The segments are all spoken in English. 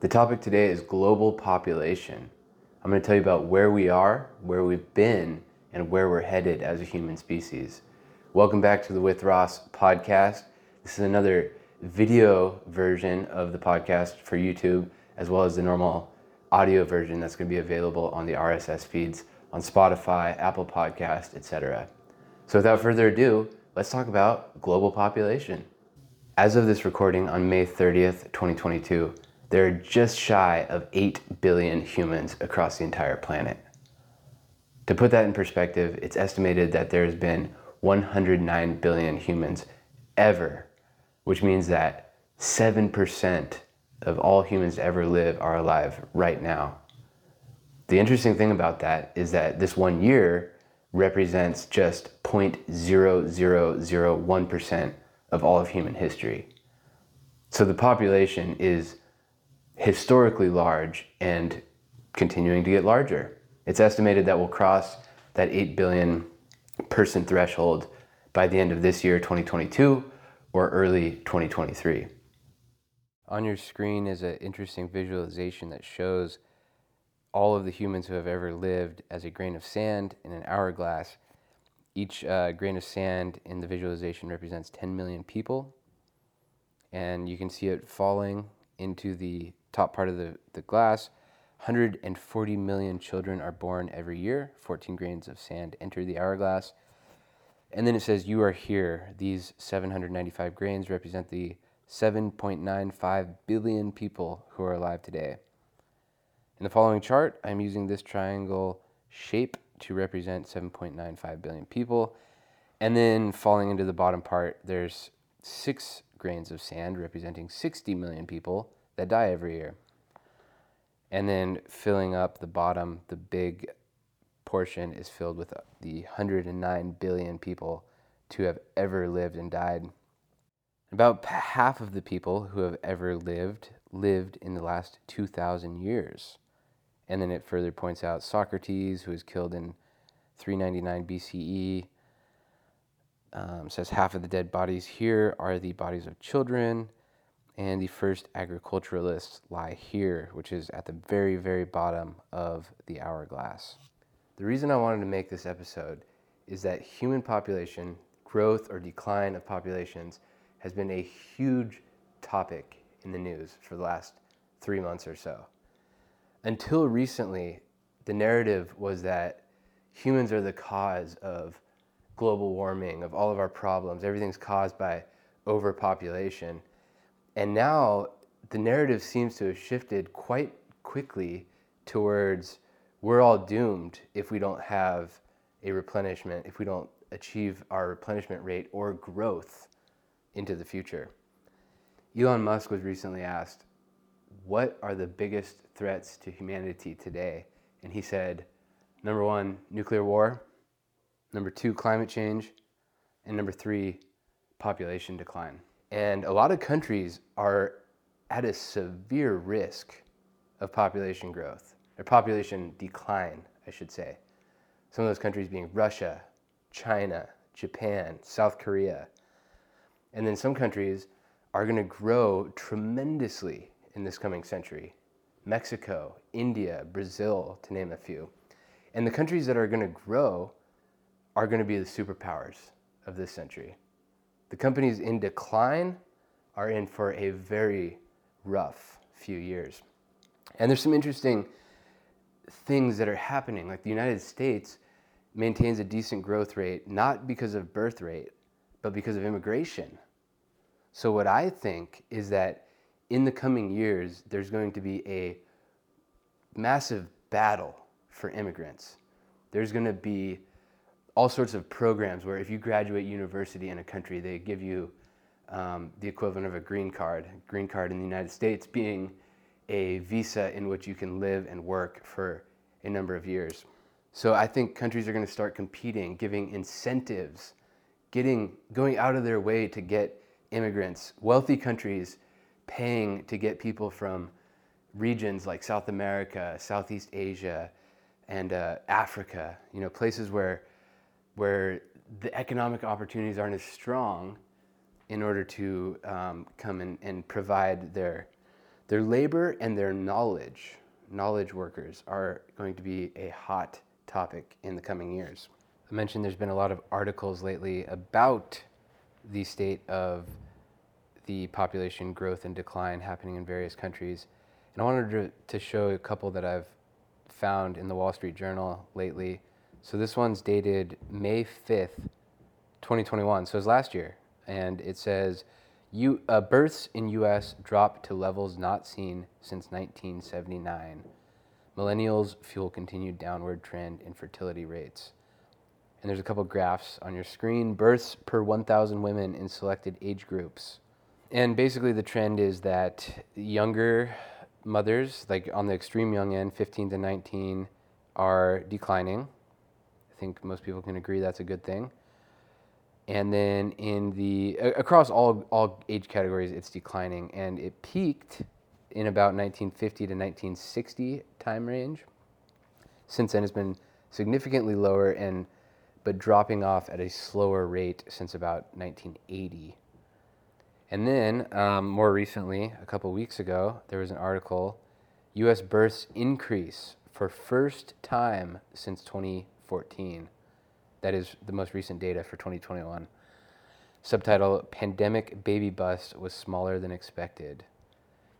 The topic today is global population. I'm going to tell you about where we are, where we've been, and where we're headed as a human species. Welcome back to the With Ross podcast. This is another video version of the podcast for YouTube, as well as the normal audio version that's going to be available on the RSS feeds on Spotify, Apple Podcast, etc. So without further ado, let's talk about global population. As of this recording on May 30th, 2022, there are just shy of 8 billion humans across the entire planet. To put that in perspective, it's estimated that there's been 109 billion humans ever, which means that 7% of all humans to ever live are alive right now. The interesting thing about that is that this one year represents just 0.0001% of all of human history. So the population is historically large and continuing to get larger. It's estimated that we'll cross that 8 billion person threshold by the end of this year, 2022, or early 2023. On your screen is an interesting visualization that shows all of the humans who have ever lived as a grain of sand in an hourglass. Each uh, grain of sand in the visualization represents 10 million people. And you can see it falling into the top part of the, the glass. 140 million children are born every year. 14 grains of sand enter the hourglass. And then it says, You are here. These 795 grains represent the 7.95 billion people who are alive today. In the following chart, I'm using this triangle shape to represent 7.95 billion people. And then falling into the bottom part, there's six grains of sand representing 60 million people that die every year. And then filling up the bottom, the big portion is filled with the 109 billion people to have ever lived and died. About half of the people who have ever lived lived in the last 2,000 years. And then it further points out Socrates, who was killed in 399 BCE, um, says half of the dead bodies here are the bodies of children, and the first agriculturalists lie here, which is at the very, very bottom of the hourglass. The reason I wanted to make this episode is that human population growth or decline of populations has been a huge topic in the news for the last three months or so until recently, the narrative was that humans are the cause of global warming, of all of our problems. Everything's caused by overpopulation. And now the narrative seems to have shifted quite quickly towards we're all doomed if we don't have a replenishment, if we don't achieve our replenishment rate or growth into the future. Elon Musk was recently asked, what are the biggest threats to humanity today? And he said, number one, nuclear war, number two, climate change, and number three, population decline. And a lot of countries are at a severe risk of population growth, or population decline, I should say. Some of those countries being Russia, China, Japan, South Korea. And then some countries are going to grow tremendously in this coming century Mexico, India, Brazil, to name a few. And the countries that are going to grow are going to be the superpowers of this century. The companies in decline are in for a very rough few years. And there's some interesting things that are happening. Like the United States maintains a decent growth rate, not because of birth rate, but because of immigration. So, what I think is that in the coming years, there's going to be a massive battle for immigrants. There's going to be all sorts of programs where if you graduate university in a country, they give you um, the equivalent of a green card. Green card in the United States being a visa in which you can live and work for a number of years. So I think countries are going to start competing, giving incentives, getting going out of their way to get immigrants. Wealthy countries paying to get people from regions like South America, Southeast Asia, and uh, Africa, you know, places where, where the economic opportunities aren't as strong in order to um, come and, and provide their, Their labor and their knowledge, knowledge workers, are going to be a hot topic in the coming years. I mentioned there's been a lot of articles lately about the state of the population growth and decline happening in various countries. And I wanted to, to show a couple that I've found in the Wall Street Journal lately. So this one's dated May 5th, 2021. So it's last year. And it says, U, uh, births in U.S. drop to levels not seen since 1979. Millennials fuel continued downward trend in fertility rates. And there's a couple graphs on your screen. Births per 1,000 women in selected age groups. And basically, the trend is that younger mothers, like on the extreme young end, 15 to 19, are declining. I think most people can agree that's a good thing. And then in the across all all age categories, it's declining, and it peaked in about 1950 to 1960 time range. Since then, it's been significantly lower and but dropping off at a slower rate since about 1980. And then, um, more recently, a couple weeks ago, there was an article U.S. births increase for first time since 2014. That is the most recent data for 2021. Subtitle Pandemic Baby Bust was smaller than expected.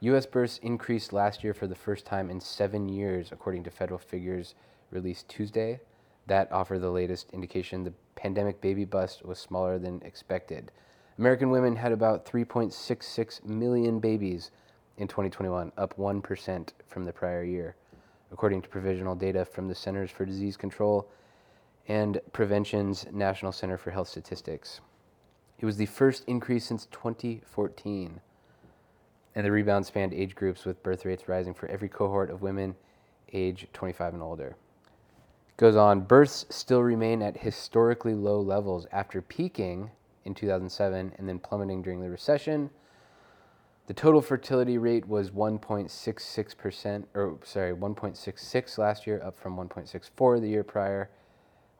U.S. births increased last year for the first time in seven years, according to federal figures released Tuesday. That offer the latest indication the pandemic baby bust was smaller than expected. American women had about 3.66 million babies in 2021, up 1% from the prior year, according to provisional data from the Centers for Disease Control and Prevention's National Center for Health Statistics. It was the first increase since 2014, and the rebound spanned age groups with birth rates rising for every cohort of women age 25 and older. Goes on, births still remain at historically low levels after peaking in 2007 and then plummeting during the recession. The total fertility rate was 1.66%, or sorry, 1.66 last year, up from 1.64 the year prior,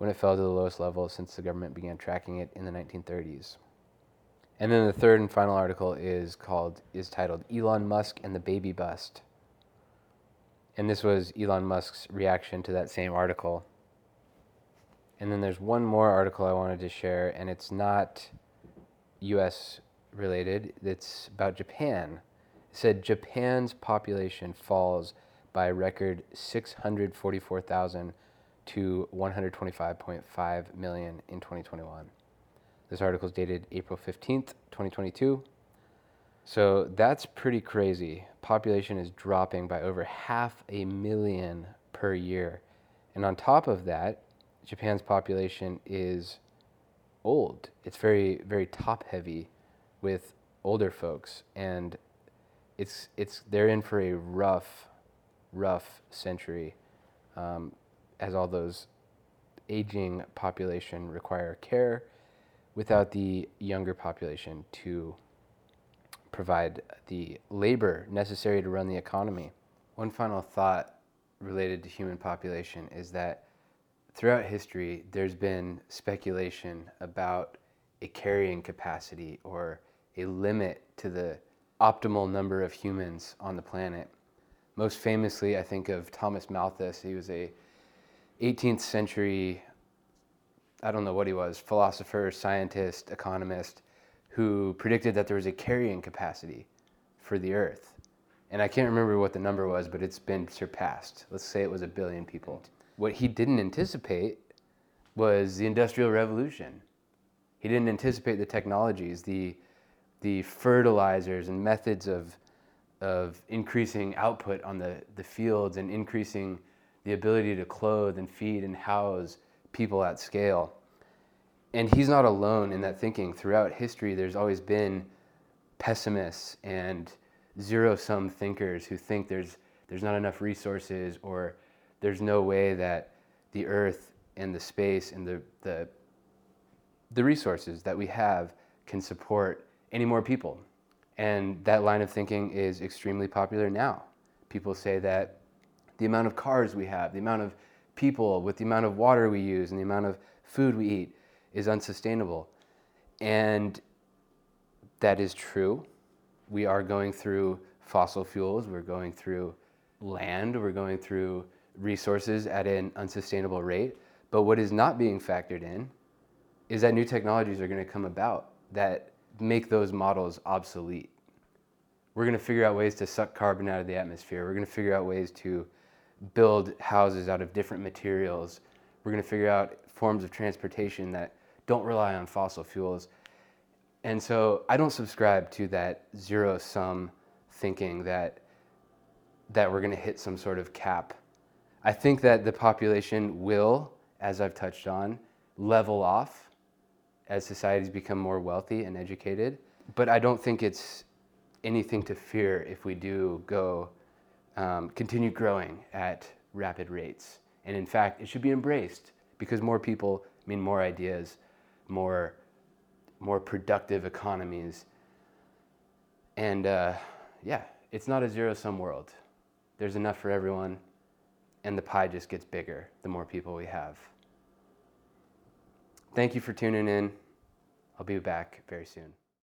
when it fell to the lowest level since the government began tracking it in the 1930s. And then the third and final article is called is titled Elon Musk and the Baby Bust. And this was Elon Musk's reaction to that same article. And then there's one more article I wanted to share, and it's not US related, it's about Japan. It said Japan's population falls by a record 644,000 to 125.5 million in 2021. This article is dated April 15th, 2022. So that's pretty crazy. Population is dropping by over half a million per year. And on top of that, Japan's population is old. It's very very top heavy with older folks and it's it's they're in for a rough rough century um, as all those aging population require care without the younger population to provide the labor necessary to run the economy. One final thought related to human population is that throughout history, there's been speculation about a carrying capacity or a limit to the optimal number of humans on the planet. Most famously, I think of Thomas Malthus. He was a 18th century, I don't know what he was, philosopher, scientist, economist, who predicted that there was a carrying capacity for the Earth. And I can't remember what the number was, but it's been surpassed. Let's say it was a billion people. What he didn't anticipate was the Industrial Revolution. He didn't anticipate the technologies, the, the fertilizers and methods of, of increasing output on the, the fields and increasing the ability to clothe and feed and house people at scale. And he's not alone in that thinking. Throughout history, there's always been pessimists and zero sum thinkers who think there's, there's not enough resources or there's no way that the earth and the space and the, the, the resources that we have can support any more people. And that line of thinking is extremely popular now. People say that the amount of cars we have, the amount of people, with the amount of water we use, and the amount of food we eat is unsustainable. And that is true. We are going through fossil fuels, we're going through land, we're going through resources at an unsustainable rate. But what is not being factored in is that new technologies are going to come about that make those models obsolete. We're going to figure out ways to suck carbon out of the atmosphere. We're going to figure out ways to build houses out of different materials. We're going to figure out forms of transportation that don't rely on fossil fuels. And so I don't subscribe to that zero sum thinking that that we're going to hit some sort of cap. I think that the population will, as I've touched on, level off as societies become more wealthy and educated. But I don't think it's anything to fear if we do go um, continue growing at rapid rates. And in fact, it should be embraced because more people mean more ideas, more, more productive economies. And uh, yeah, it's not a zero sum world. There's enough for everyone, and the pie just gets bigger the more people we have. Thank you for tuning in. I'll be back very soon.